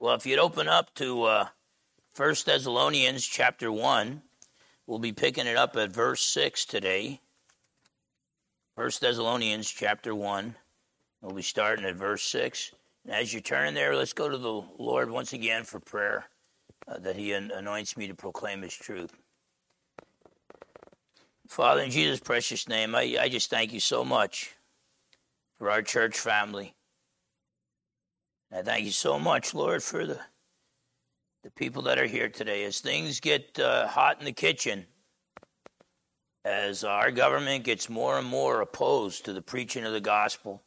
Well, if you'd open up to uh, 1 Thessalonians chapter 1, we'll be picking it up at verse 6 today. 1 Thessalonians chapter 1, we'll be starting at verse 6. And as you turn there, let's go to the Lord once again for prayer uh, that He anoints me to proclaim His truth. Father, in Jesus' precious name, I, I just thank you so much for our church family. I thank you so much, Lord, for the, the people that are here today. As things get uh, hot in the kitchen, as our government gets more and more opposed to the preaching of the gospel,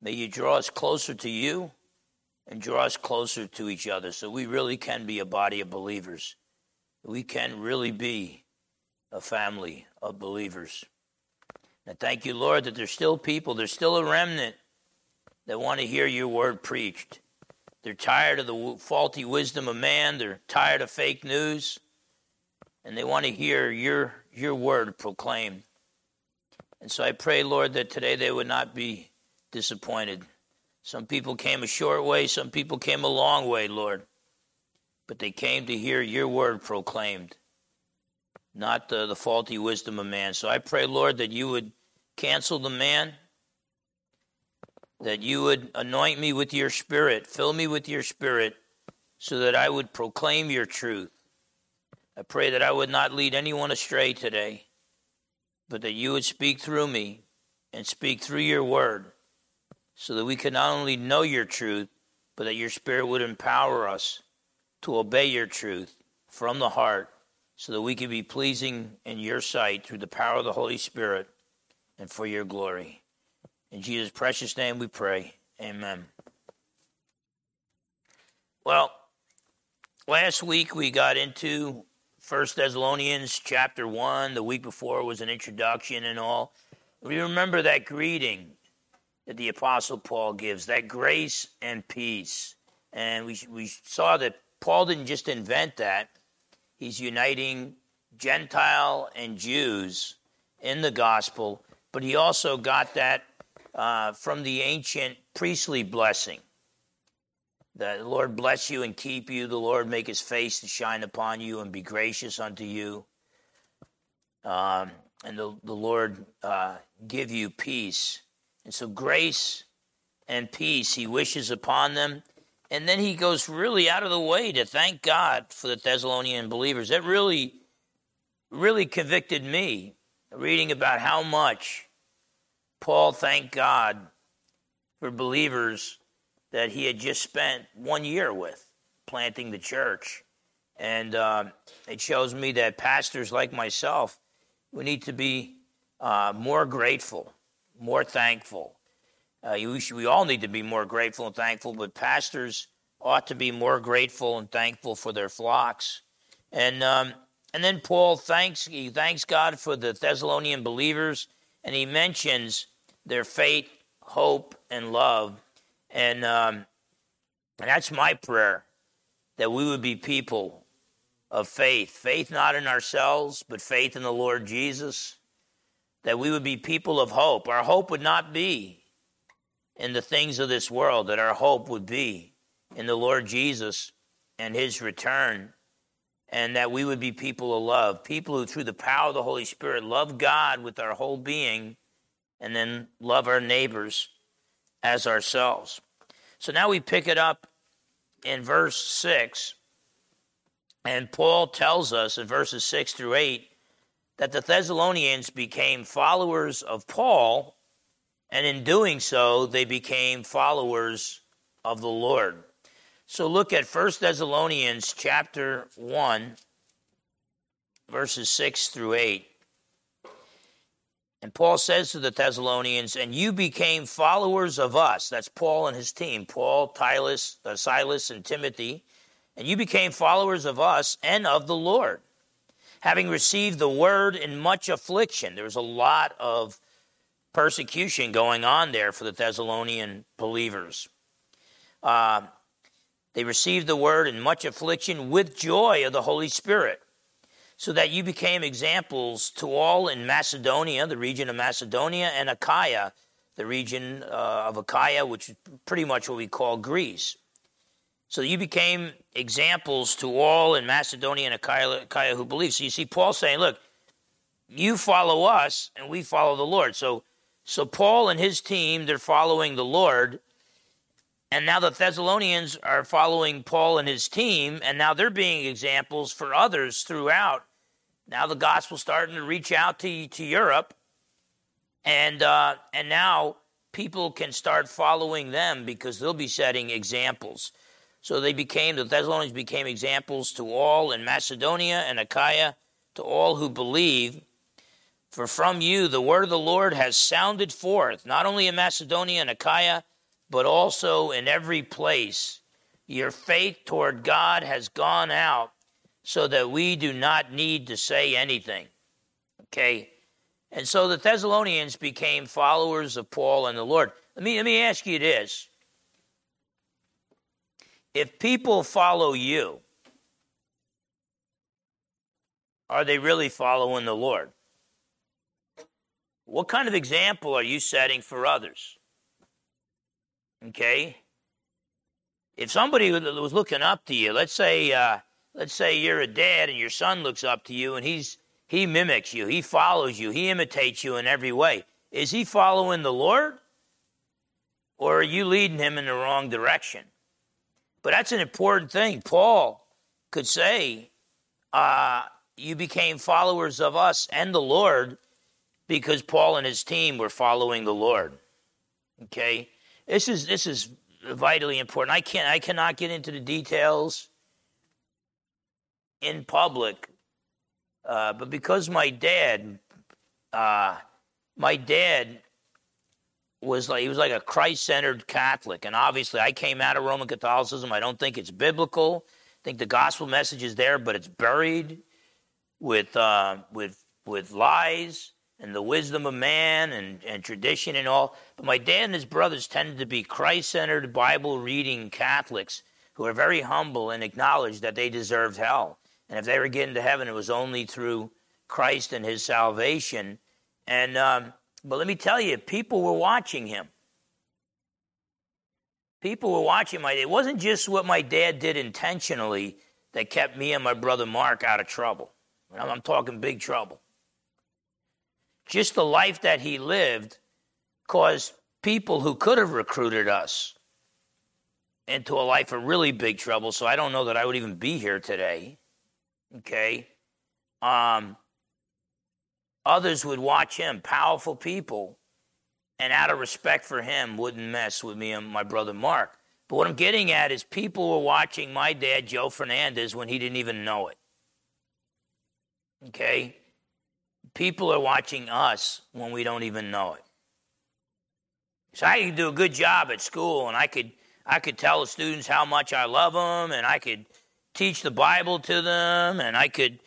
may you draw us closer to you and draw us closer to each other so we really can be a body of believers. We can really be a family of believers. And thank you, Lord, that there's still people, there's still a remnant that want to hear your word preached. They're tired of the faulty wisdom of man, they're tired of fake news, and they want to hear your, your word proclaimed. And so I pray, Lord, that today they would not be disappointed. Some people came a short way, some people came a long way, Lord, but they came to hear your word proclaimed, not the, the faulty wisdom of man. So I pray, Lord, that you would cancel the man that you would anoint me with your spirit, fill me with your spirit, so that I would proclaim your truth. I pray that I would not lead anyone astray today, but that you would speak through me and speak through your word, so that we could not only know your truth, but that your spirit would empower us to obey your truth from the heart, so that we could be pleasing in your sight through the power of the Holy Spirit and for your glory. In Jesus' precious name we pray. Amen. Well, last week we got into First Thessalonians chapter 1. The week before was an introduction and all. We remember that greeting that the Apostle Paul gives, that grace and peace. And we, we saw that Paul didn't just invent that, he's uniting Gentile and Jews in the gospel, but he also got that uh, from the ancient priestly blessing. The Lord bless you and keep you. The Lord make his face to shine upon you and be gracious unto you. Um, and the, the Lord uh, give you peace. And so, grace and peace he wishes upon them. And then he goes really out of the way to thank God for the Thessalonian believers. That really, really convicted me reading about how much Paul thanked God for believers that he had just spent one year with planting the church. And uh, it shows me that pastors like myself, we need to be uh, more grateful, more thankful. Uh, we, all need to be more grateful and thankful, but pastors ought to be more grateful and thankful for their flocks. And um, and then Paul thanks he thanks God for the Thessalonian believers and he mentions their faith, hope, and love. And, um, and that's my prayer that we would be people of faith. Faith not in ourselves, but faith in the Lord Jesus. That we would be people of hope. Our hope would not be in the things of this world, that our hope would be in the Lord Jesus and his return and that we would be people of love, people who, through the power of the Holy Spirit, love God with our whole being, and then love our neighbors as ourselves. So now we pick it up in verse 6, and Paul tells us in verses 6 through 8 that the Thessalonians became followers of Paul, and in doing so, they became followers of the Lord. So look at 1 Thessalonians chapter 1 verses 6 through 8. And Paul says to the Thessalonians, and you became followers of us. That's Paul and his team, Paul, Titus, uh, Silas, and Timothy. And you became followers of us and of the Lord, having received the word in much affliction. There was a lot of persecution going on there for the Thessalonian believers. Uh, they received the word in much affliction with joy of the Holy Spirit, so that you became examples to all in Macedonia, the region of Macedonia, and Achaia, the region uh, of Achaia, which is pretty much what we call Greece. So you became examples to all in Macedonia and Achaia, Achaia who believe. So you see Paul saying, look, you follow us and we follow the Lord. So so Paul and his team, they're following the Lord. And now the Thessalonians are following Paul and his team, and now they're being examples for others throughout. Now the gospel's starting to reach out to, to Europe, and uh, and now people can start following them because they'll be setting examples. So they became the Thessalonians became examples to all in Macedonia and Achaia, to all who believe. For from you the word of the Lord has sounded forth, not only in Macedonia and Achaia, but also in every place. Your faith toward God has gone out so that we do not need to say anything. Okay? And so the Thessalonians became followers of Paul and the Lord. Let me, let me ask you this if people follow you, are they really following the Lord? What kind of example are you setting for others? Okay? If somebody was looking up to you, let's say, uh, let's say you're a dad and your son looks up to you and he's he mimics you, he follows you, he imitates you in every way. Is he following the Lord? Or are you leading him in the wrong direction? But that's an important thing. Paul could say, uh, You became followers of us and the Lord because Paul and his team were following the Lord. Okay? This is this is vitally important. I can't I cannot get into the details in public, uh, but because my dad, uh, my dad was like he was like a Christ-centered Catholic, and obviously I came out of Roman Catholicism. I don't think it's biblical. I think the gospel message is there, but it's buried with uh, with with lies and the wisdom of man and, and tradition and all. But my dad and his brothers tended to be Christ-centered, Bible-reading Catholics who were very humble and acknowledged that they deserved hell, and if they were getting to heaven, it was only through Christ and His salvation. And um, but let me tell you, people were watching him. People were watching my. It wasn't just what my dad did intentionally that kept me and my brother Mark out of trouble. I'm talking big trouble. Just the life that he lived caused people who could have recruited us into a life of really big trouble. So I don't know that I would even be here today. Okay. Um, Others would watch him, powerful people, and out of respect for him, wouldn't mess with me and my brother Mark. But what I'm getting at is people were watching my dad, Joe Fernandez, when he didn't even know it. Okay? People are watching us when we don't even know it. So I could do a good job at school, and I could I could tell the students how much I love them, and I could teach the Bible to them, and I could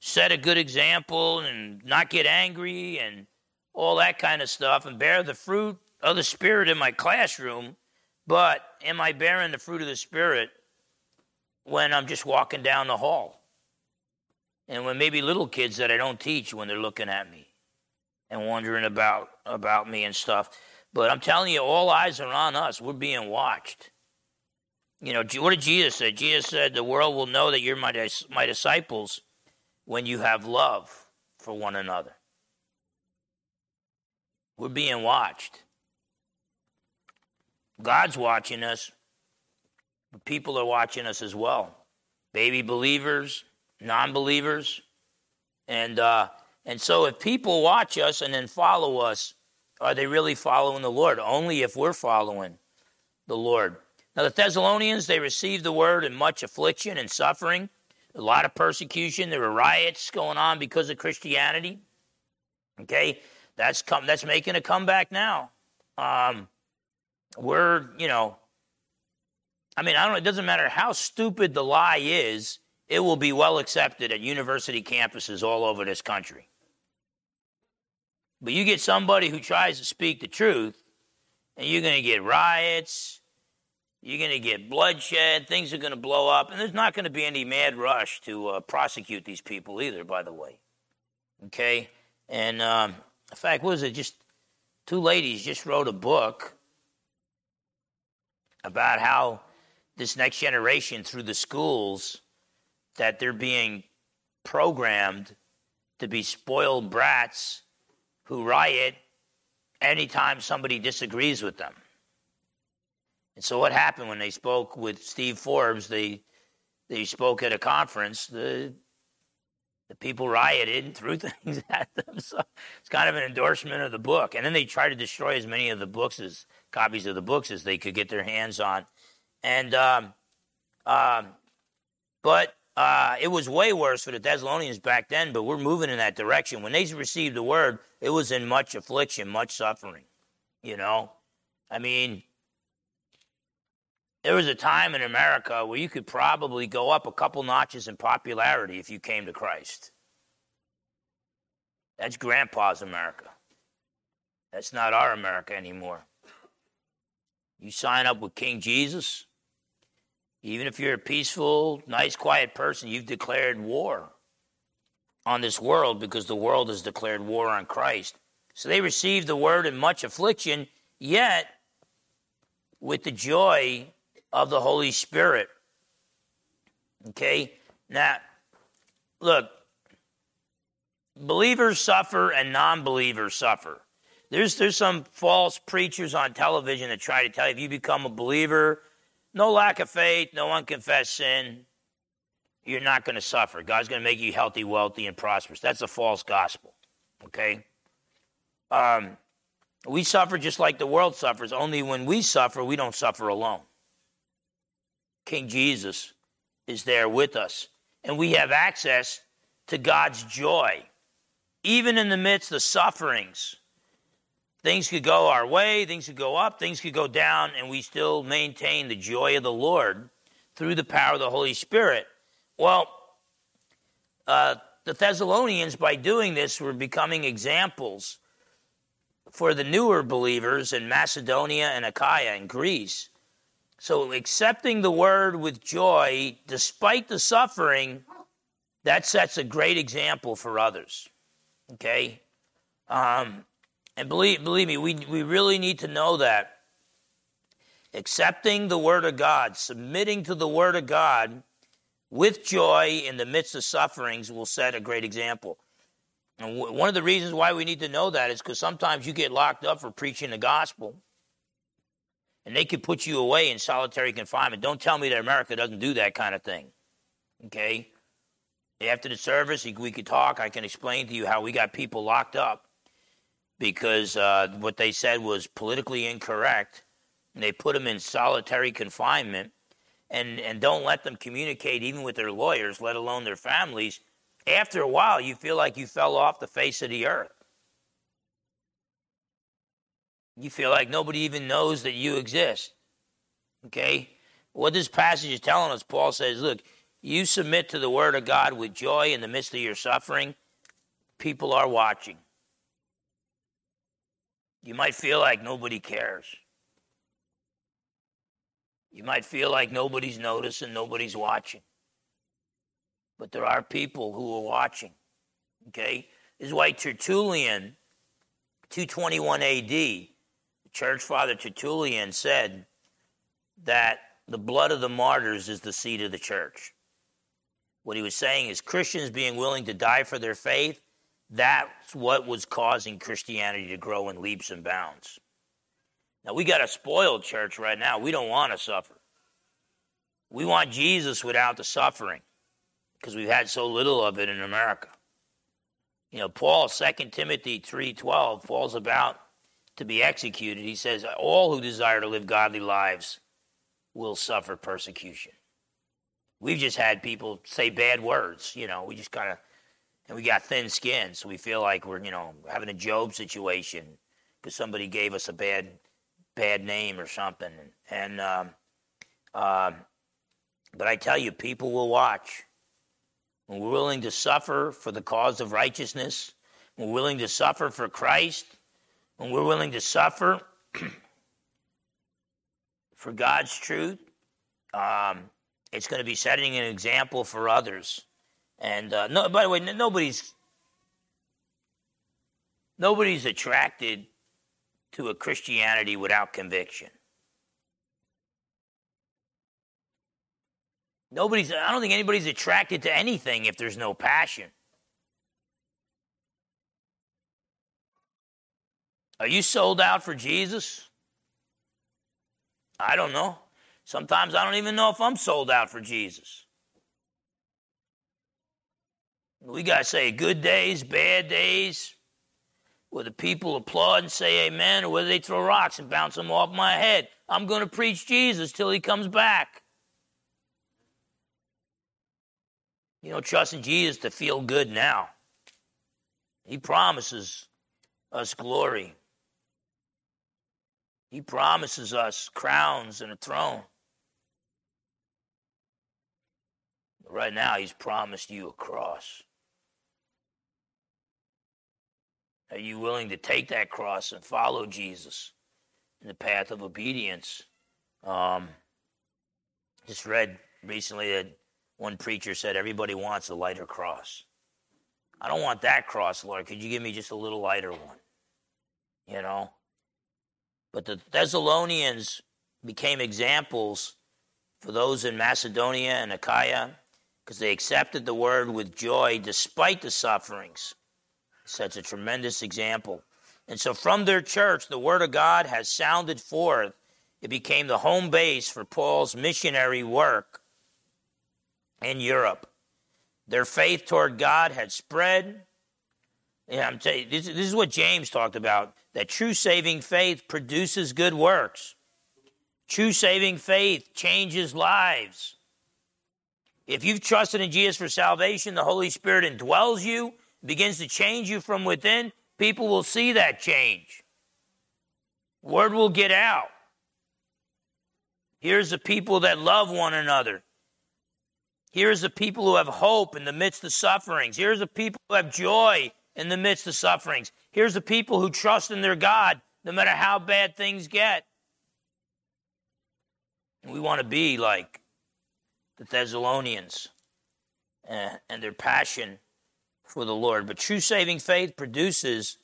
set a good example and not get angry and all that kind of stuff and bear the fruit of the Spirit in my classroom. But am I bearing the fruit of the Spirit when I'm just walking down the hall? And when maybe little kids that I don't teach when they're looking at me and wondering about, about me and stuff. But I'm telling you, all eyes are on us. We're being watched. You know, what did Jesus say? Jesus said, The world will know that you're my, my disciples when you have love for one another. We're being watched. God's watching us, but people are watching us as well. Baby believers, non believers. And, uh, and so if people watch us and then follow us, are they really following the Lord? Only if we're following the Lord. Now, the Thessalonians, they received the word in much affliction and suffering a lot of persecution. There were riots going on because of Christianity. Okay, that's come. That's making a comeback now. Um, we're, you know, I mean, I don't. It doesn't matter how stupid the lie is. It will be well accepted at university campuses all over this country. But you get somebody who tries to speak the truth, and you're going to get riots you're going to get bloodshed. Things are going to blow up. And there's not going to be any mad rush to uh, prosecute these people either, by the way. Okay? And um, in fact, was it? Just two ladies just wrote a book about how this next generation through the schools that they're being programmed to be spoiled brats who riot anytime somebody disagrees with them. And so what happened when they spoke with Steve Forbes, they they spoke at a conference, the the people rioted and threw things at them. So it's kind of an endorsement of the book. And then they tried to destroy as many of the books as copies of the books as they could get their hands on. And um, um, but uh, it was way worse for the Thessalonians back then, but we're moving in that direction. When they received the word, it was in much affliction, much suffering. You know, I mean, there was a time in America where you could probably go up a couple notches in popularity if you came to Christ. That's grandpa's America. That's not our America anymore. You sign up with King Jesus, even if you're a peaceful, nice, quiet person, you've declared war on this world because the world has declared war on Christ. So they received the word in much affliction, yet with the joy of the Holy Spirit. Okay? Now, look, believers suffer and non believers suffer. There's, there's some false preachers on television that try to tell you if you become a believer, no lack of faith, no unconfessed sin, you're not going to suffer. God's going to make you healthy, wealthy, and prosperous. That's a false gospel. Okay? Um, we suffer just like the world suffers, only when we suffer, we don't suffer alone. King Jesus is there with us, and we have access to God's joy. Even in the midst of sufferings, Things could go our way, things could go up, things could go down, and we still maintain the joy of the Lord through the power of the Holy Spirit. Well, uh, the Thessalonians, by doing this, were becoming examples for the newer believers in Macedonia and Achaia and Greece. So, accepting the word with joy, despite the suffering, that sets a great example for others. Okay? Um, and believe, believe me, we, we really need to know that. Accepting the Word of God, submitting to the Word of God with joy in the midst of sufferings will set a great example. And w- one of the reasons why we need to know that is because sometimes you get locked up for preaching the gospel, and they could put you away in solitary confinement. Don't tell me that America doesn't do that kind of thing. Okay? After the service, we could talk. I can explain to you how we got people locked up because uh, what they said was politically incorrect. And they put them in solitary confinement and, and don't let them communicate even with their lawyers, let alone their families. After a while, you feel like you fell off the face of the earth. You feel like nobody even knows that you exist. Okay? What this passage is telling us, Paul says, look, you submit to the word of God with joy in the midst of your suffering, people are watching. You might feel like nobody cares. You might feel like nobody's noticing, nobody's watching. But there are people who are watching. Okay? This is why Tertullian, 221 AD, church father Tertullian said that the blood of the martyrs is the seed of the church. What he was saying is Christians being willing to die for their faith that's what was causing Christianity to grow in leaps and bounds. Now, we got a spoiled church right now. We don't want to suffer. We want Jesus without the suffering because we've had so little of it in America. You know, Paul, 2 Timothy 3.12, Paul's about to be executed. He says, all who desire to live godly lives will suffer persecution. We've just had people say bad words. You know, we just kind of and we got thin skin, so we feel like we're you know having a Job situation because somebody gave us a bad bad name or something. And um, uh, but I tell you, people will watch. When we're willing to suffer for the cause of righteousness, when we're willing to suffer for Christ, when we're willing to suffer for God's truth, um, it's going to be setting an example for others. And uh, no, by the way, nobody's nobody's attracted to a Christianity without conviction. Nobody's, I don't think anybody's attracted to anything if there's no passion. Are you sold out for Jesus? I don't know. Sometimes I don't even know if I'm sold out for Jesus. We got to say good days, bad days, where the people applaud and say amen, or whether they throw rocks and bounce them off my head. I'm going to preach Jesus till he comes back. You know, trusting Jesus to feel good now. He promises us glory. He promises us crowns and a throne. Right now, He's promised you a cross. Are you willing to take that cross and follow Jesus in the path of obedience? Um, just read recently that one preacher said everybody wants a lighter cross. I don't want that cross, Lord. Could you give me just a little lighter one? You know? But the Thessalonians became examples for those in Macedonia and Achaia because they accepted the word with joy despite the sufferings. Sets a tremendous example. And so from their church, the word of God has sounded forth. It became the home base for Paul's missionary work in Europe. Their faith toward God had spread. Yeah, I'm telling you, this, this is what James talked about that true saving faith produces good works. True saving faith changes lives. If you've trusted in Jesus for salvation, the Holy Spirit indwells you, begins to change you from within. People will see that change. Word will get out. Here's the people that love one another. Here's the people who have hope in the midst of sufferings. Here's the people who have joy in the midst of sufferings. Here's the people who trust in their God no matter how bad things get. We want to be like the Thessalonians and, and their passion for the Lord. But true saving faith produces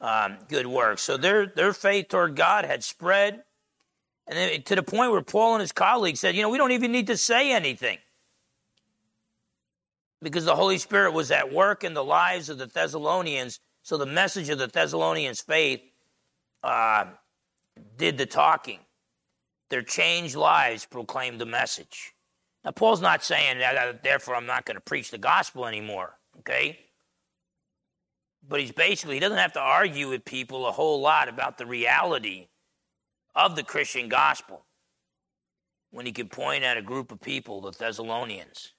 um, good works. So their, their faith toward God had spread. And then, to the point where Paul and his colleagues said, you know, we don't even need to say anything because the Holy Spirit was at work in the lives of the Thessalonians. So the message of the Thessalonians' faith uh, did the talking. Their changed lives proclaimed the message. Now, Paul's not saying that, uh, therefore, I'm not going to preach the gospel anymore, okay? But he's basically, he doesn't have to argue with people a whole lot about the reality of the Christian gospel when he can point at a group of people, the Thessalonians,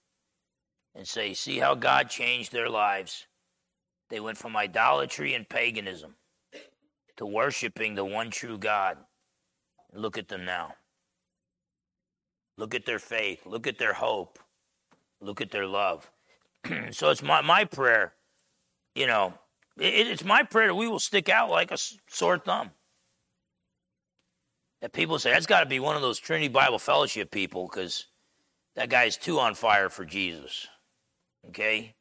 and say, See how God changed their lives? They went from idolatry and paganism to worshiping the one true God. Look at them now. Look at their faith. Look at their hope. Look at their love. so it's my, my prayer, you know, it, it's my prayer that we will stick out like a sore thumb. That people say, that's got to be one of those Trinity Bible Fellowship people because that guy's too on fire for Jesus. Okay?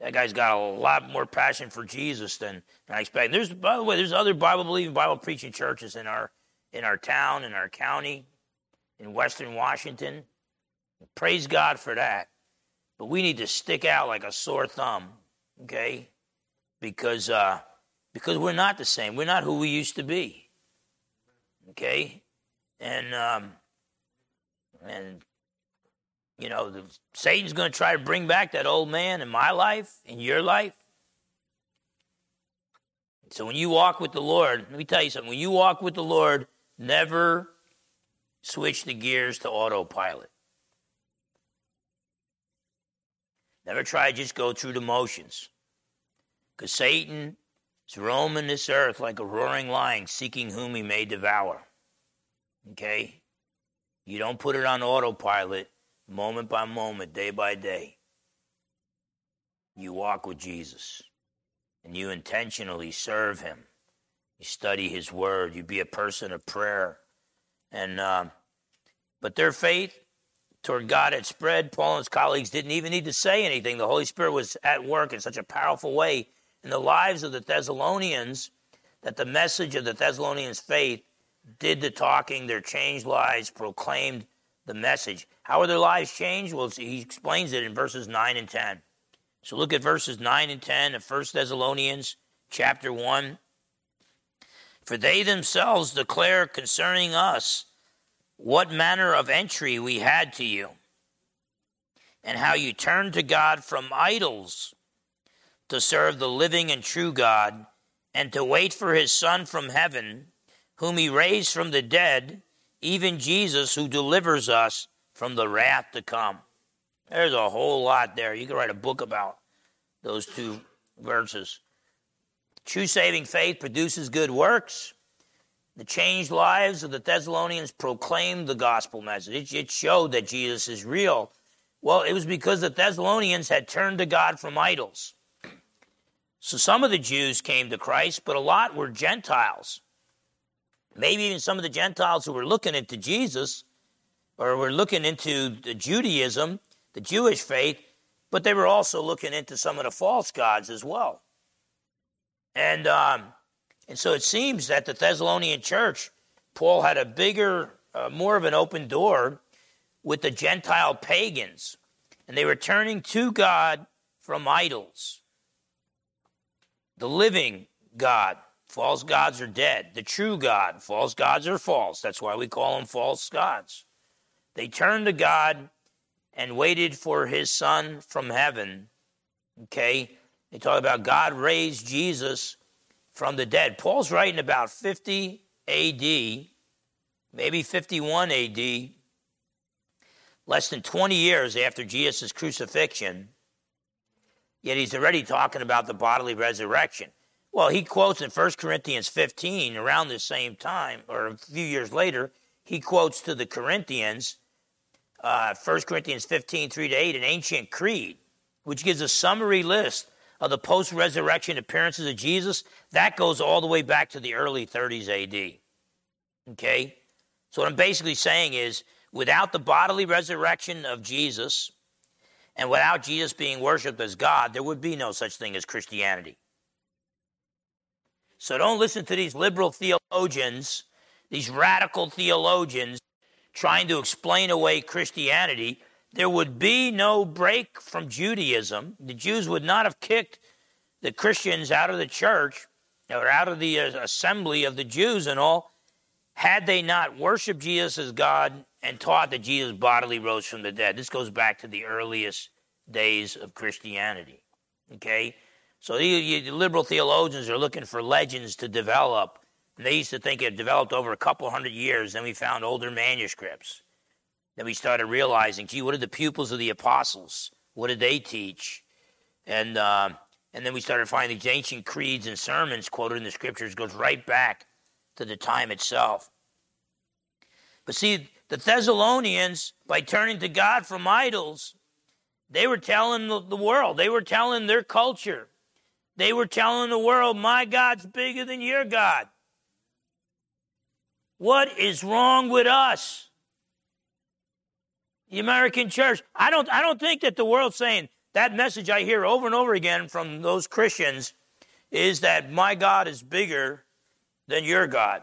That guy's got a lot more passion for Jesus than, than I expect. There's, by the way, there's other Bible believing, Bible preaching churches in our in our town, in our county, in Western Washington. Praise God for that. But we need to stick out like a sore thumb, okay? Because uh, because we're not the same. We're not who we used to be. Okay? And um, and you know, the, Satan's going to try to bring back that old man in my life, in your life. So when you walk with the Lord, let me tell you something. When you walk with the Lord, never switch the gears to autopilot. Never try to just go through the motions. Because Satan is roaming this earth like a roaring lion, seeking whom he may devour. Okay? You don't put it on autopilot moment by moment, day by day, you walk with Jesus and you intentionally serve Him. You study His Word. You be a person of prayer. And uh, but their faith toward God had spread. Paul and his colleagues didn't even need to say anything. The Holy Spirit was at work in such a powerful way in the lives of the Thessalonians that the message of the Thessalonians' faith did the talking. Their changed lives proclaimed the message. How are their lives changed? Well, he explains it in verses 9 and 10. So look at verses 9 and 10 of 1 Thessalonians chapter 1. For they themselves declare concerning us what manner of entry we had to you, and how you turned to God from idols to serve the living and true God, and to wait for his Son from heaven, whom he raised from the dead, even Jesus, who delivers us from the wrath to come. There's a whole lot there. You could write a book about those two verses. True saving faith produces good works. The changed lives of the Thessalonians proclaimed the gospel message. It showed that Jesus is real. Well, it was because the Thessalonians had turned to God from idols. So some of the Jews came to Christ, but a lot were Gentiles. Maybe even some of the Gentiles who were looking into Jesus or were looking into the Judaism, the Jewish faith, but they were also looking into some of the false gods as well. And, um, and so it seems that the Thessalonian church, Paul had a bigger, uh, more of an open door with the Gentile pagans. And they were turning to God from idols. The living God, false gods are dead. The true God, false gods are false. That's why we call them false gods. They turned to God and waited for his son from heaven. Okay? They talk about God raised Jesus from the dead. Paul's writing about 50 AD, maybe 51 AD, less than 20 years after Jesus' crucifixion, yet he's already talking about the bodily resurrection. Well, he quotes in 1 Corinthians 15, around the same time, or a few years later, he quotes to the Corinthians, uh, 1 Corinthians 15, 3 to 8, an ancient creed, which gives a summary list of the post resurrection appearances of Jesus, that goes all the way back to the early 30s AD. Okay? So, what I'm basically saying is without the bodily resurrection of Jesus and without Jesus being worshiped as God, there would be no such thing as Christianity. So, don't listen to these liberal theologians, these radical theologians trying to explain away Christianity there would be no break from Judaism. The Jews would not have kicked the Christians out of the church or out of the uh, assembly of the Jews and all had they not worshiped Jesus as God and taught that Jesus bodily rose from the dead. This goes back to the earliest days of Christianity. Okay? So the liberal theologians are looking for legends to develop. And they used to think it developed over a couple hundred years. Then we found older manuscripts. Then we started realizing, gee, what did the pupils of the apostles? What did they teach? And uh, and then we started finding these ancient creeds and sermons quoted in the scriptures goes right back to the time itself. But see, the Thessalonians, by turning to God from idols, they were telling the, the world, they were telling their culture, they were telling the world, my God's bigger than your God. What is wrong with us? The American church. I don't, I don't think that the world's saying that message I hear over and over again from those Christians is that my God is bigger than your God.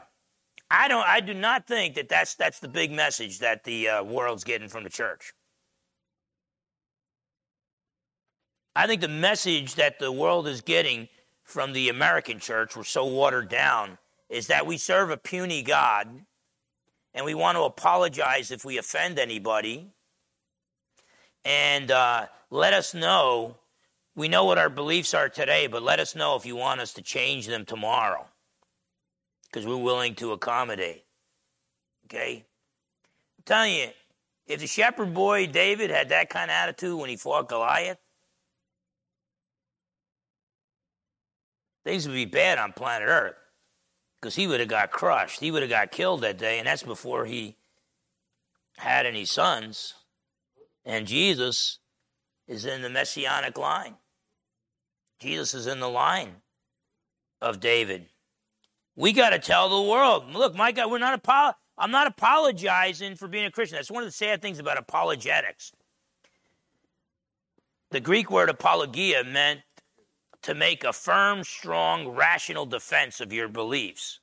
I don't. I do not think that that's that's the big message that the uh, world's getting from the church. I think the message that the world is getting from the American church, we're so watered down, is that we serve a puny God and we want to apologize if we offend anybody and uh, let us know. We know what our beliefs are today, but let us know if you want us to change them tomorrow because we're willing to accommodate. Okay? I'm telling you, if the shepherd boy David had that kind of attitude when he fought Goliath, things would be bad on planet Earth because he would have got crushed. He would have got killed that day, and that's before he had any sons. And Jesus is in the messianic line. Jesus is in the line of David. We got to tell the world, look, my God, we're not apo- I'm not apologizing for being a Christian. That's one of the sad things about apologetics. The Greek word apologia meant to make a firm, strong, rational defense of your beliefs.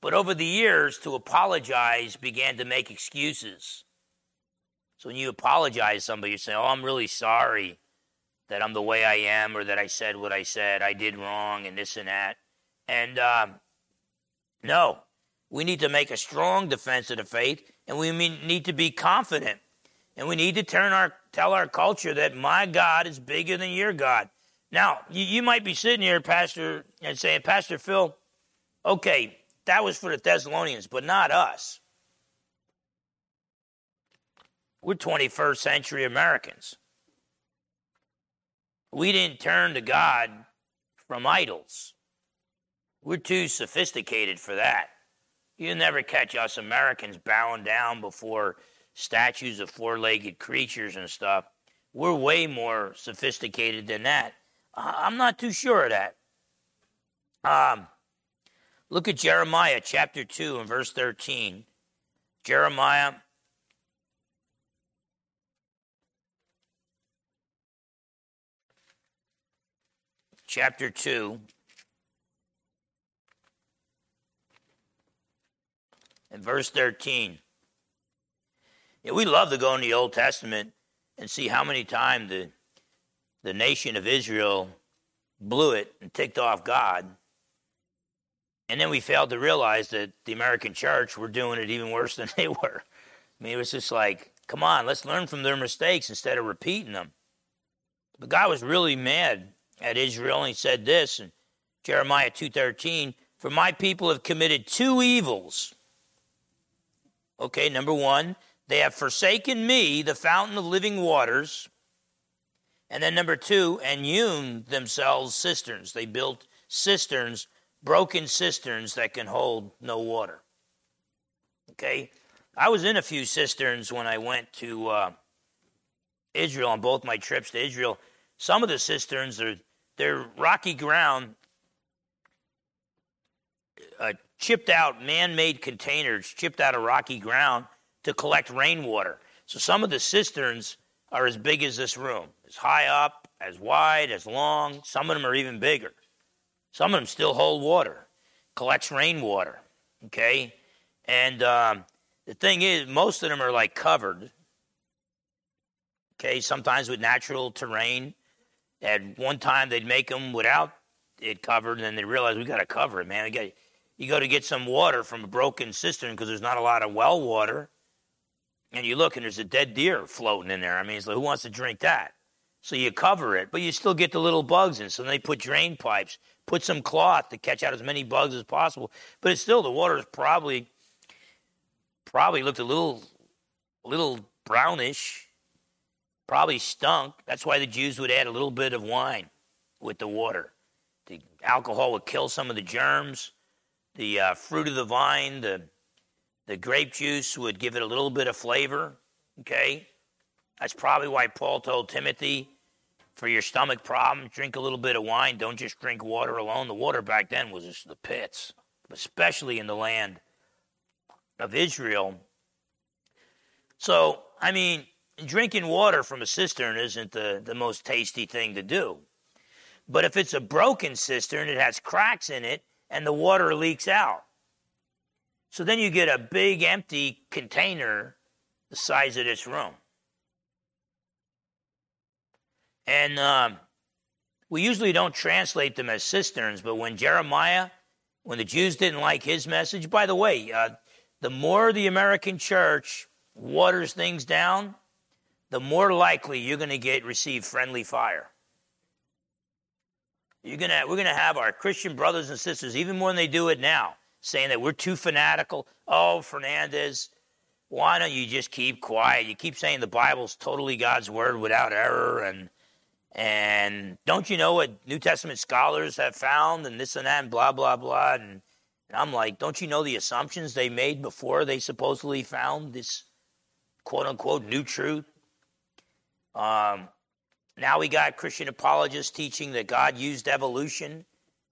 But over the years, to apologize began to make excuses So when you apologize to somebody, you say, Oh, I'm really sorry that I'm the way I am or that I said what I said. I did wrong and this and that. And uh, no, we need to make a strong defense of the faith and we need to be confident. And we need to turn our, tell our culture that my God is bigger than your God. Now, you, you might be sitting here, Pastor, and saying, Pastor Phil, okay, that was for the Thessalonians, but not us. We're 21st century Americans. We didn't turn to God from idols. We're too sophisticated for that. You'll never catch us Americans bowing down before statues of four legged creatures and stuff. We're way more sophisticated than that. I'm not too sure of that. Um, look at Jeremiah chapter 2 and verse 13. Jeremiah chapter 2 and verse 13. Yeah, we love to go in the Old Testament and see how many times the, the nation of Israel blew it and ticked off God. And then we failed to realize that the American church were doing it even worse than they were. I mean, it was just like, come on, let's learn from their mistakes instead of repeating them. But God was really mad at Israel, and he said this in Jeremiah 2.13, For my people have committed two evils. Okay, number one, they have forsaken me, the fountain of living waters. And then number two, and hewn themselves cisterns. They built cisterns, broken cisterns that can hold no water. Okay, I was in a few cisterns when I went to uh, Israel on both my trips to Israel. Some of the cisterns are they're rocky ground, uh, chipped out man-made containers, chipped out of rocky ground to collect rainwater. So some of the cisterns are as big as this room, as high up, as wide, as long. Some of them are even bigger. Some of them still hold water, collects rainwater. Okay, and um, the thing is, most of them are like covered. Okay, sometimes with natural terrain. At one time, they'd make them without it covered, and then they realized we got to cover it, man. We got you go to get some water from a broken cistern because there's not a lot of well water, and you look and there's a dead deer floating in there. I mean, like, who wants to drink that? So you cover it, but you still get the little bugs in. So they put drain pipes, put some cloth to catch out as many bugs as possible. But it's still the water is probably probably looked a little little brownish probably stunk. That's why the Jews would add a little bit of wine with the water. The alcohol would kill some of the germs. The uh, fruit of the vine, the the grape juice would give it a little bit of flavor. Okay, that's probably why Paul told Timothy, for your stomach problem, drink a little bit of wine. Don't just drink water alone. The water back then was just the pits, especially in the land of Israel. So, I mean, drinking water from a cistern isn't the, the most tasty thing to do. But if it's a broken cistern, it has cracks in it and the water leaks out. So then you get a big empty container the size of this room. And um, we usually don't translate them as cisterns, but when Jeremiah, when the Jews didn't like his message, by the way, uh, the more the American church waters things down, the more likely you're going to get receive friendly fire. You're gonna, we're going to have our Christian brothers and sisters, even more than they do it now, saying that we're too fanatical. Oh, Fernandez, why don't you just keep quiet? You keep saying the Bible's totally God's word without error, and and don't you know what New Testament scholars have found, and this and that, and blah blah blah. And, and I'm like, don't you know the assumptions they made before they supposedly found this quote unquote new truth? Um, now we got Christian apologists teaching that God used evolution.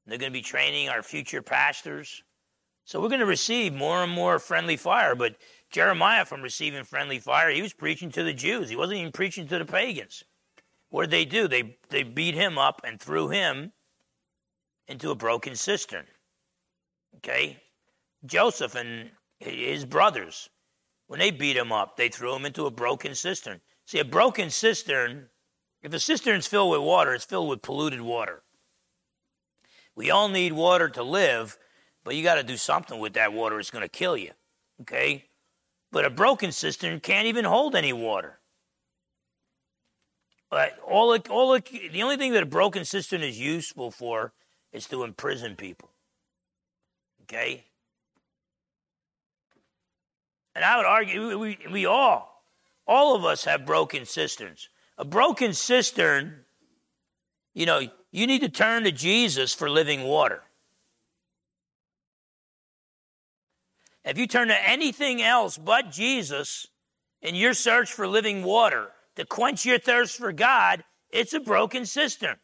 They're going to be training our future pastors. So we're going to receive more and more friendly fire. But Jeremiah, from receiving friendly fire, he was preaching to the Jews. He wasn't even preaching to the pagans. What did they do? They, they beat him up and threw him into a broken cistern. Okay? Joseph and his brothers When they beat him up, they threw him into a broken cistern. See, a broken cistern, if a cistern's filled with water, it's filled with polluted water. We all need water to live, but you got to do something with that water. It's going to kill you. Okay? But a broken cistern can't even hold any water. All it, all it, the only thing that a broken cistern is useful for is to imprison people. Okay? And I would argue we, we all, all of us have broken cisterns. A broken cistern, you know, you need to turn to Jesus for living water. If you turn to anything else but Jesus in your search for living water to quench your thirst for God, it's a broken cistern.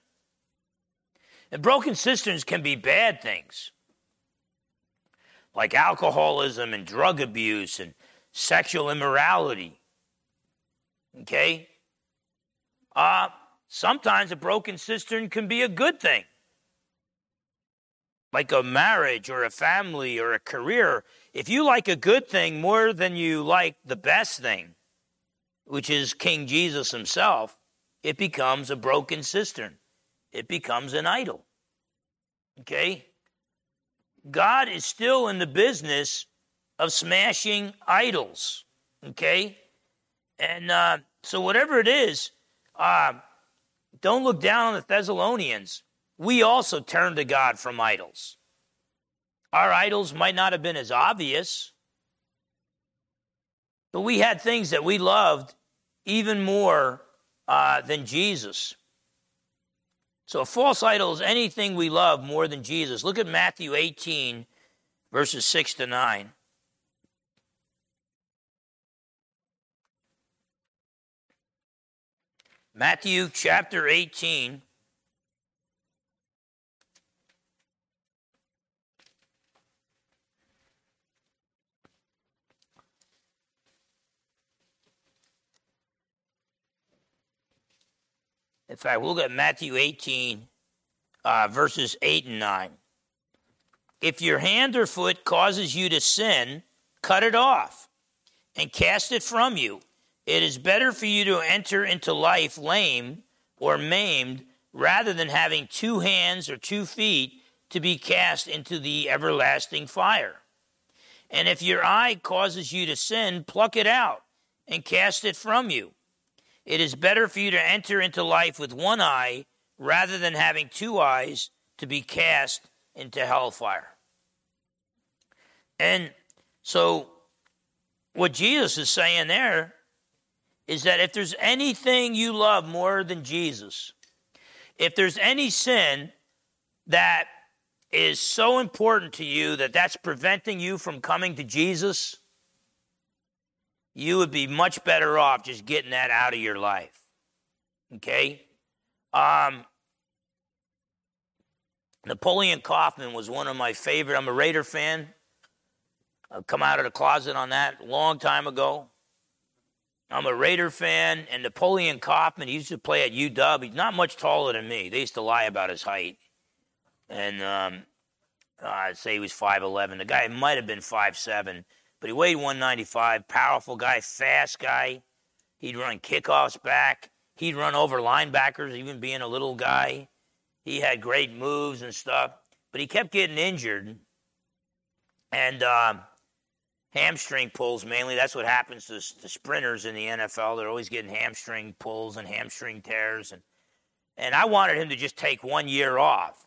And broken cisterns can be bad things like alcoholism and drug abuse and sexual immorality. Okay? Uh, sometimes a broken cistern can be a good thing, like a marriage or a family or a career. If you like a good thing more than you like the best thing, which is King Jesus himself, it becomes a broken cistern. It becomes an idol. Okay? God is still in the business of smashing idols. Okay? And uh, so, whatever it is, uh, don't look down on the Thessalonians. We also turn to God from idols. Our idols might not have been as obvious, but we had things that we loved even more uh, than Jesus. So a false idol is anything we love more than Jesus. Look at Matthew 18, verses 6 to 9. Matthew chapter 18. In fact, we'll look at Matthew 18, uh, verses 8 and 9. If your hand or foot causes you to sin, cut it off and cast it from you. It is better for you to enter into life lame or maimed rather than having two hands or two feet to be cast into the everlasting fire. And if your eye causes you to sin, pluck it out and cast it from you. It is better for you to enter into life with one eye rather than having two eyes to be cast into hellfire. And so, what Jesus is saying there is that if there's anything you love more than Jesus, if there's any sin that is so important to you that that's preventing you from coming to Jesus, you would be much better off just getting that out of your life. Okay? Um, Napoleon Kaufman was one of my favorite. I'm a Raider fan. I've come out of the closet on that a long time ago. I'm a Raider fan, and Napoleon Kaufman, he used to play at UW. He's not much taller than me. They used to lie about his height. And um, I'd say he was 5'11. The guy might have been 5'7 but he weighed 195. Powerful guy, fast guy. He'd run kickoffs back. He'd run over linebackers, even being a little guy. He had great moves and stuff, but he kept getting injured. And uh, hamstring pulls mainly. That's what happens to the sprinters in the NFL. They're always getting hamstring pulls and hamstring tears. And, and I wanted him to just take one year off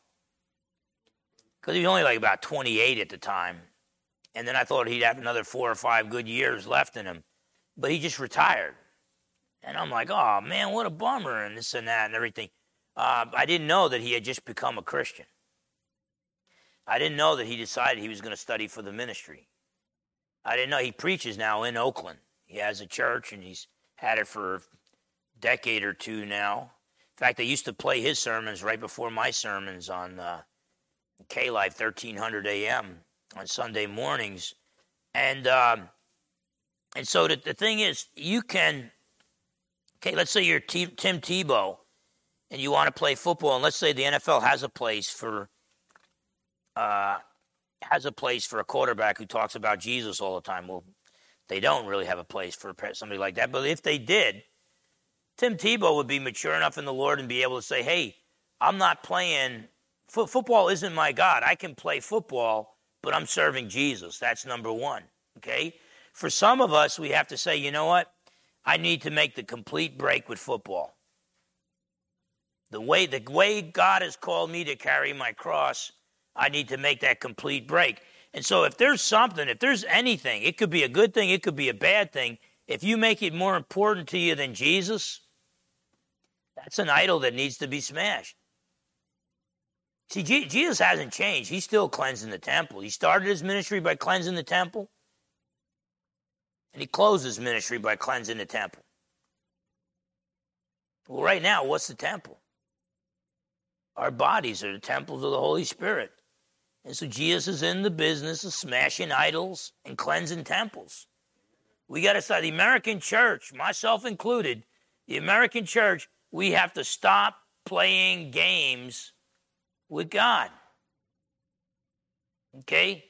because he was only like about 28 at the time. And then I thought he'd have another four or five good years left in him. But he just retired. And I'm like, oh man, what a bummer, and this and that and everything. Uh, I didn't know that he had just become a Christian. I didn't know that he decided he was going to study for the ministry. I didn't know he preaches now in Oakland. He has a church and he's had it for a decade or two now. In fact, I used to play his sermons right before my sermons on uh, K Life 1300 AM on Sunday mornings, and um, and so the, the thing is, you can. Okay, let's say you're T- Tim Tebow, and you want to play football, and let's say the NFL has a place for. Uh, has a place for a quarterback who talks about Jesus all the time. Well, They don't really have a place for somebody like that. But if they did, Tim Tebow would be mature enough in the Lord and be able to say, hey, I'm not playing, football isn't my God. I can play football, but I'm serving Jesus. That's number one. Okay? For some of us, we have to say, you know what? I need to make the complete break with football. The way, the way God has called me to carry my cross, I need to make that complete break. And so, if there's something, if there's anything, it could be a good thing, it could be a bad thing. If you make it more important to you than Jesus, that's an idol that needs to be smashed. See, Jesus hasn't changed. He's still cleansing the temple. He started his ministry by cleansing the temple, and he closed his ministry by cleansing the temple. Well, right now, what's the temple? Our bodies are the temples of the Holy Spirit. And so Jesus is in the business of smashing idols and cleansing temples. We got to start. The American church, myself included, the American church, we have to stop playing games with God. Okay?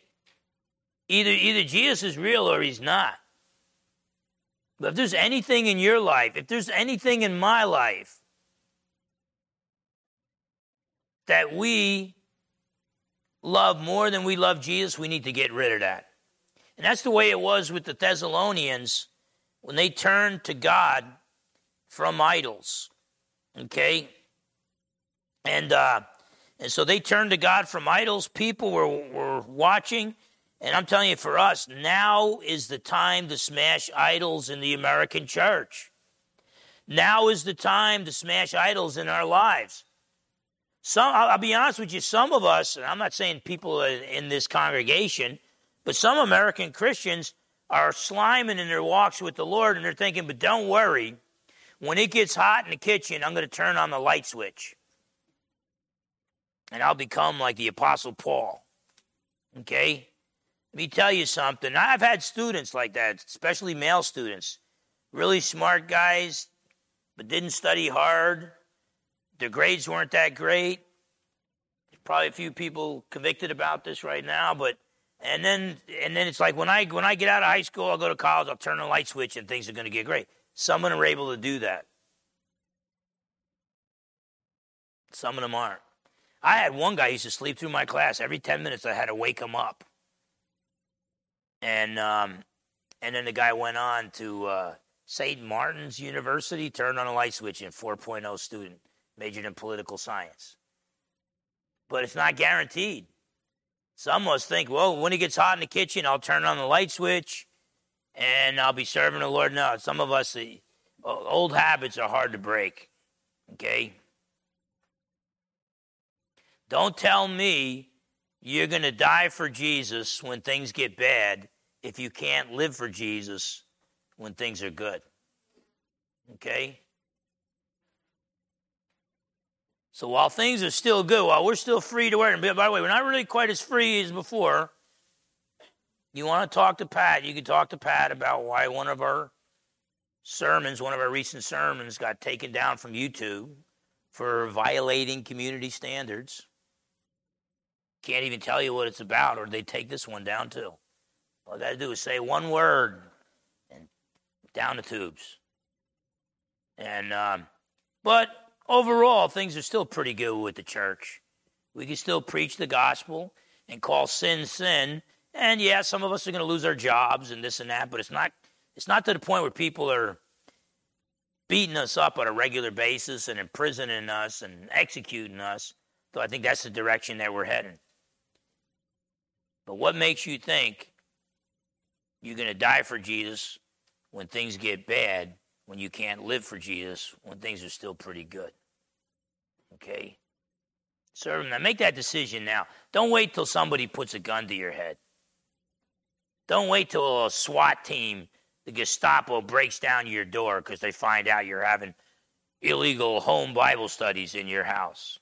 Either, either Jesus is real or he's not. But if there's anything in your life, if there's anything in my life that we love more than we love Jesus, we need to get rid of that. And that's the way it was with the Thessalonians when they turned to God from idols. Okay? And uh, and so they turned to God from idols. People were, were watching. And I'm telling you, for us, now is the time to smash idols in the American church. Now is the time to smash idols in our lives. Some, I'll be honest with you, some of us, and I'm not saying people in this congregation, but some American Christians are sliming in their walks with the Lord and they're thinking, but don't worry, when it gets hot in the kitchen, I'm going to turn on the light switch and I'll become like the Apostle Paul. Okay? Let me tell you something. I've had students like that, especially male students, really smart guys, but didn't study hard. Their grades weren't that great. There's probably a few people convicted about this right now, but and then and then it's like when I when I get out of high school, I'll go to college, I'll turn the light switch, and things are going to get great. Some of them are able to do that. Some of them aren't. I had one guy used to sleep through my class. Every 10 minutes, I had to wake him up. And, um, and then the guy went on to uh, St. Martin's University, turned on a light switch, and 4.0 student, majored in political science. But it's not guaranteed. Some of us think, well, when it gets hot in the kitchen, I'll turn on the light switch and I'll be serving the Lord. No, some of us, the old habits are hard to break. Okay? Don't tell me you're going to die for Jesus when things get bad if you can't live for Jesus when things are good. Okay? So while things are still good, while we're still free to wear, and by the way, we're not really quite as free as before. You want to talk to Pat, you can talk to Pat about why one of our sermons, one of our recent sermons, got taken down from YouTube for violating community standards. Can't even tell you what it's about, or they take this one down too. All I got to do is say one word and down the tubes. And, um, but overall, things are still pretty good with the church. We can still preach the gospel and call sin sin. And yeah, some of us are going to lose our jobs and this and that, but it's not, it's not to the point where people are beating us up on a regular basis and imprisoning us and executing us. Though I think that's the direction that we're heading. But what makes you think you're going to die for Jesus when things get bad, when you can't live for Jesus, when things are still pretty good? Okay? Serve him now. Make that decision now. Don't wait till somebody puts a gun to your head. Don't wait till a SWAT team, the Gestapo, breaks down your door because they find out you're having illegal home Bible studies in your house.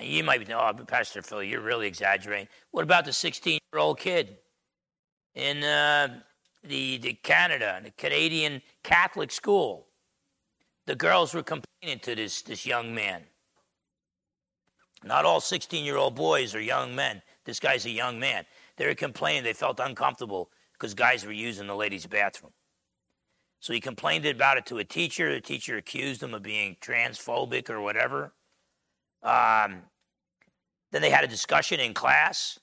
You might be, oh, Pastor Phil, you're really exaggerating. What about the 16 year old kid in uh, the, the Canada, in the Canadian Catholic school? The girls were complaining to this, this young man. Not all 16 year old boys are young men. This guy's a young man. They were complaining they felt uncomfortable because guys were using the ladies' bathroom. So he complained about it to a teacher. The teacher accused him of being transphobic or whatever. Um, then they had a discussion in class.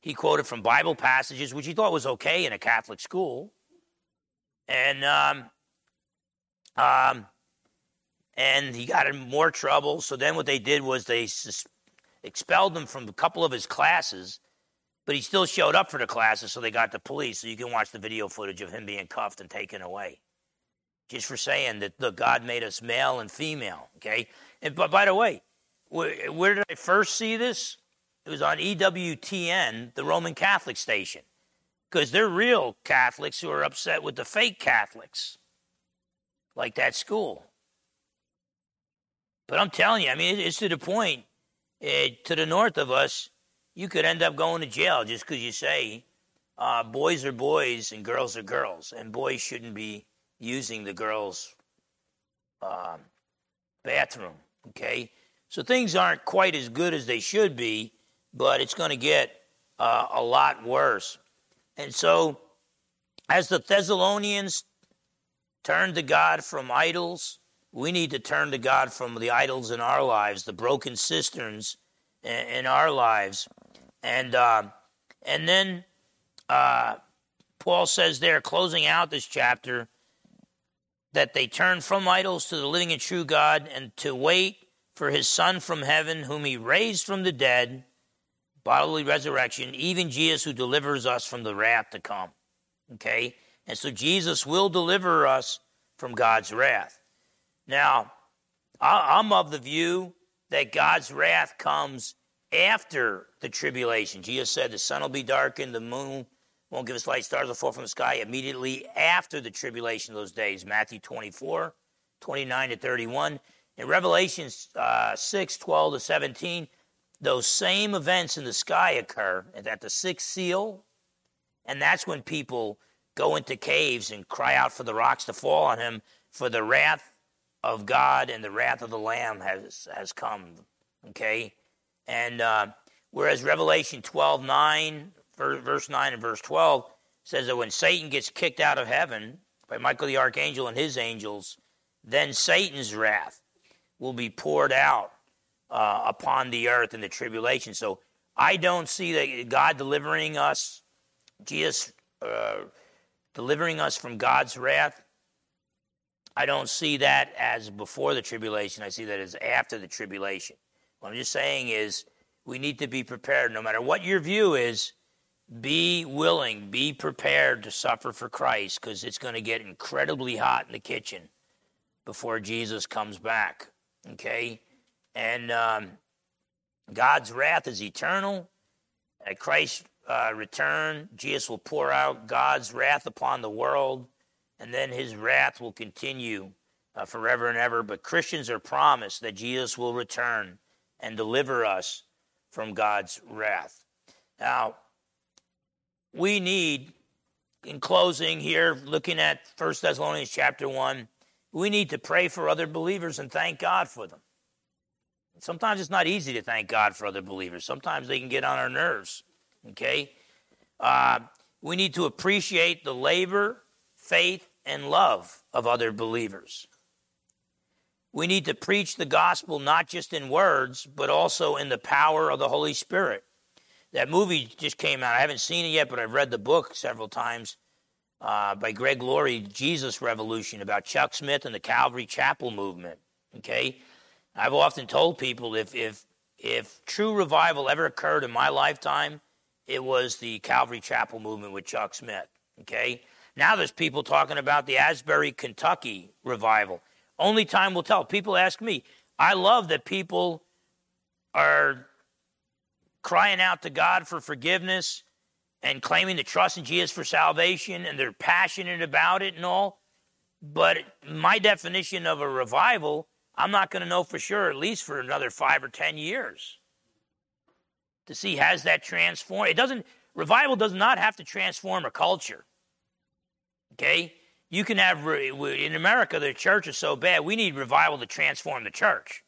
He quoted from Bible passages, which he thought was okay in a Catholic school. And um, um, and he got in more trouble. So then what they did was they sus- expelled him from a couple of his classes, but he still showed up for the classes, so they got the police. So you can watch the video footage of him being cuffed and taken away. Just for saying that the God made us male and female, okay? And but by the way, where, did I first see this? It was on EWTN, the Roman Catholic station, because they're real Catholics who are upset with the fake Catholics, like that school. But I'm telling you, I mean, it's to the point uh, to the north of us, you could end up going to jail just because you say uh, boys are boys and girls are girls, and boys shouldn't be using the girls' um, bathroom. Okay, so things aren't quite as good as they should be, but it's going to get uh, a lot worse. And so, as the Thessalonians turned to God from idols we need to turn to God from the idols in our lives, the broken cisterns in, our lives. And, uh, and then uh, Paul says there, closing out this chapter, that they turn from idols to the living and true God and to wait for his Son from heaven, whom he raised from the dead, bodily resurrection, even Jesus who delivers us from the wrath to come. Okay? And so Jesus will deliver us from God's wrath. Now, I'm of the view that God's wrath comes after the tribulation. Jesus said the sun will be darkened, the moon won't give us light, stars will fall from the sky immediately after the tribulation of those days. Matthew 24, 29 to 31. In Revelation uh, 6, 12 to 17, those same events in the sky occur at the sixth seal, and that's when people go into caves and cry out for the rocks to fall on him for the wrath of God and the wrath of the Lamb has, has come. Okay? And uh, whereas Revelation 12 9, verse 9 and verse 12 says that when Satan gets kicked out of heaven by Michael the archangel and his angels, then Satan's wrath will be poured out uh, upon the earth in the tribulation. So I don't see that God delivering us, Jesus uh, delivering us from God's wrath I don't see that as before the tribulation. I see that as after the tribulation. What I'm just saying is we need to be prepared. No matter what your view is, be willing, be prepared to suffer for Christ because it's going to get incredibly hot in the kitchen before Jesus comes back. Okay? And um, God's wrath is eternal. At Christ's uh, return, Jesus will pour out God's wrath upon the world and then his wrath will continue uh, forever and ever. But Christians are promised that Jesus will return and deliver us from God's wrath. Now, we need, in closing here, looking at 1 Thessalonians chapter 1, we need to pray for other believers and thank God for them. Sometimes it's not easy to thank God for other believers. Sometimes they can get on our nerves. Okay? Uh, we need to appreciate the labor faith, and love of other believers. We need to preach the gospel not just in words, but also in the power of the Holy Spirit. That movie just came out. I haven't seen it yet, but I've read the book several times uh, by Greg Laurie, Jesus Revolution, about Chuck Smith and the Calvary Chapel movement. Okay? I've often told people if, if, if true revival ever occurred in my lifetime, it was the Calvary Chapel movement with Chuck Smith. Okay? Now there's people talking about the Asbury, Kentucky revival. Only time will tell. People ask me. I love that people are crying out to God for forgiveness and claiming to trust in Jesus for salvation, and they're passionate about it and all. But my definition of a revival, I'm not going to know for sure, at least for another five or ten years, to see has that transformed. It doesn't. Revival does not have to transform a culture. Okay? You can have, in America, the church is so bad, we need revival to transform the church.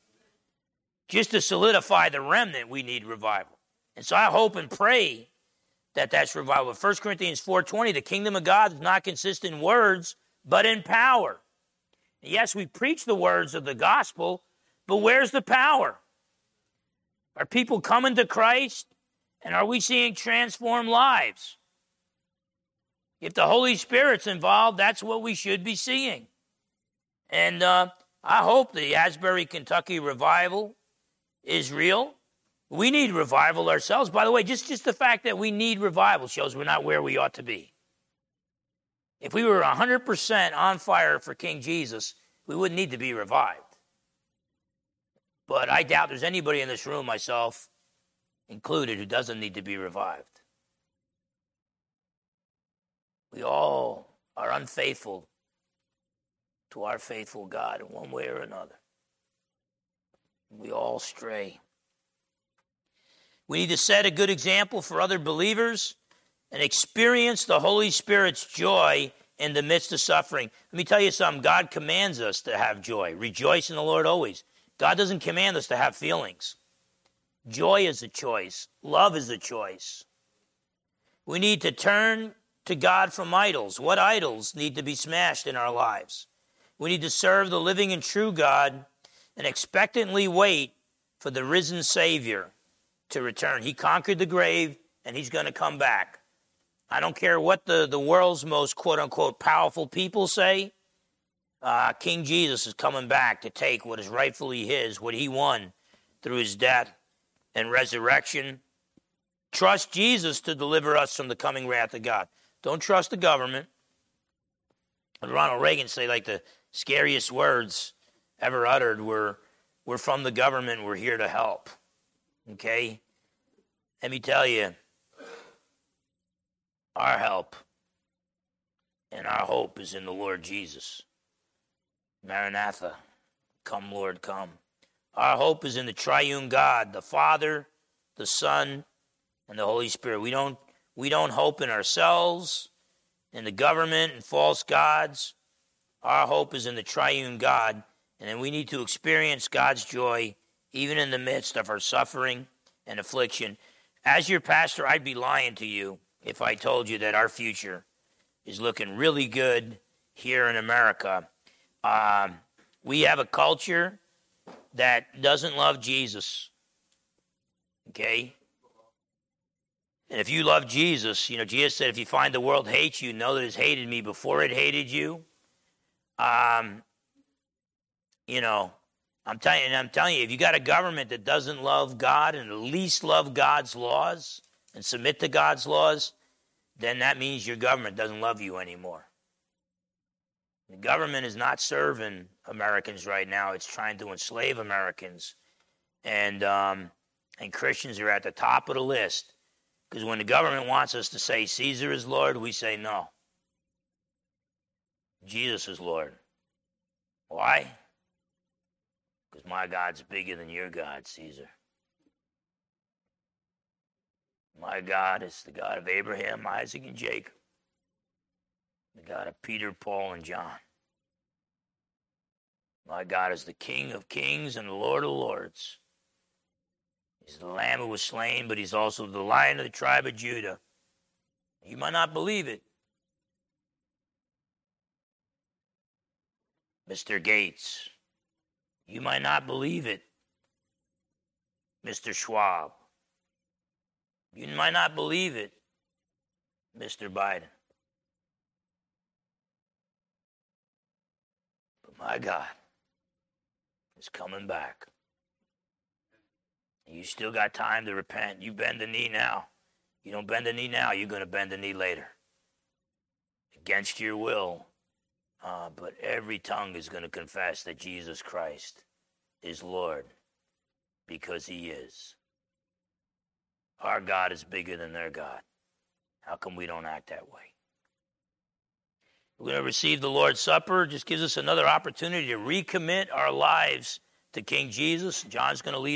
Just to solidify the remnant, we need revival. And so I hope and pray that that's revival. 1 Corinthians 4:20, the kingdom of God does not consist in words, but in power. Yes, we preach the words of the gospel, but where's the power? Are people coming to Christ? And are we seeing transformed lives? If the Holy Spirit's involved, that's what we should be seeing. And uh, I hope the Asbury, Kentucky revival is real. We need revival ourselves. By the way, just, just the fact that we need revival shows we're not where we ought to be. If we were 100% on fire for King Jesus, we wouldn't need to be revived. But I doubt there's anybody in this room, myself included, who doesn't need to be revived. We all are unfaithful to our faithful God in one way or another. We all stray. We need to set a good example for other believers and experience the Holy Spirit's joy in the midst of suffering. Let me tell you something God commands us to have joy. Rejoice in the Lord always. God doesn't command us to have feelings. Joy is a choice, love is a choice. We need to turn to God from idols. What idols need to be smashed in our lives? We need to serve the living and true God and expectantly wait for the risen Savior to return. He conquered the grave and he's going to come back. I don't care what the, the world's most quote unquote powerful people say. Uh, King Jesus is coming back to take what is rightfully his, what he won through his death and resurrection. Trust Jesus to deliver us from the coming wrath of God. Don't trust the government. Ronald Reagan say like the scariest words ever uttered were, "We're from the government. We're here to help." Okay. Let me tell you, our help and our hope is in the Lord Jesus. Maranatha, come, Lord, come. Our hope is in the triune God, the Father, the Son, and the Holy Spirit. We don't, we don't hope in ourselves, in the government, and false gods. Our hope is in the triune God, and then we need to experience God's joy even in the midst of our suffering and affliction. As your pastor, I'd be lying to you if I told you that our future is looking really good here in America. Um, we have a culture that doesn't love Jesus. Okay? And if you love Jesus, you know, Jesus said, if you find the world hates you, know that it's hated me before it hated you. Um, you know, I'm telling you, I'm telling you, if you got a government that doesn't love God and at least love God's laws and submit to God's laws, then that means your government doesn't love you anymore. The government is not serving Americans right now. It's trying to enslave Americans. And, um, and Christians are at the top of the list. Because when the government wants us to say Caesar is Lord, we say no. Jesus is Lord. Why? Because my God's bigger than your God, Caesar. My God is the God of Abraham, Isaac, and Jacob the God of Peter, Paul, and John. My God is the King of kings and the Lord of lords. He's the Lamb who was slain, but he's also the Lion of the tribe of Judah. You might not believe it. Mr. Gates, you might not believe it. Mr. Schwab, you might not believe it. Mr. Biden. But my God is coming back. You still got time to repent. You bend the knee now. You don't bend the knee now, you're going to bend the knee later. Against your will. Uh, but every tongue is going to confess that Jesus Christ is Lord because he is. Our God is bigger than their God. How come we don't act that way? We're going to receive the Lord's Supper. Just gives us another opportunity to recommit our lives to King Jesus. John's going to lead.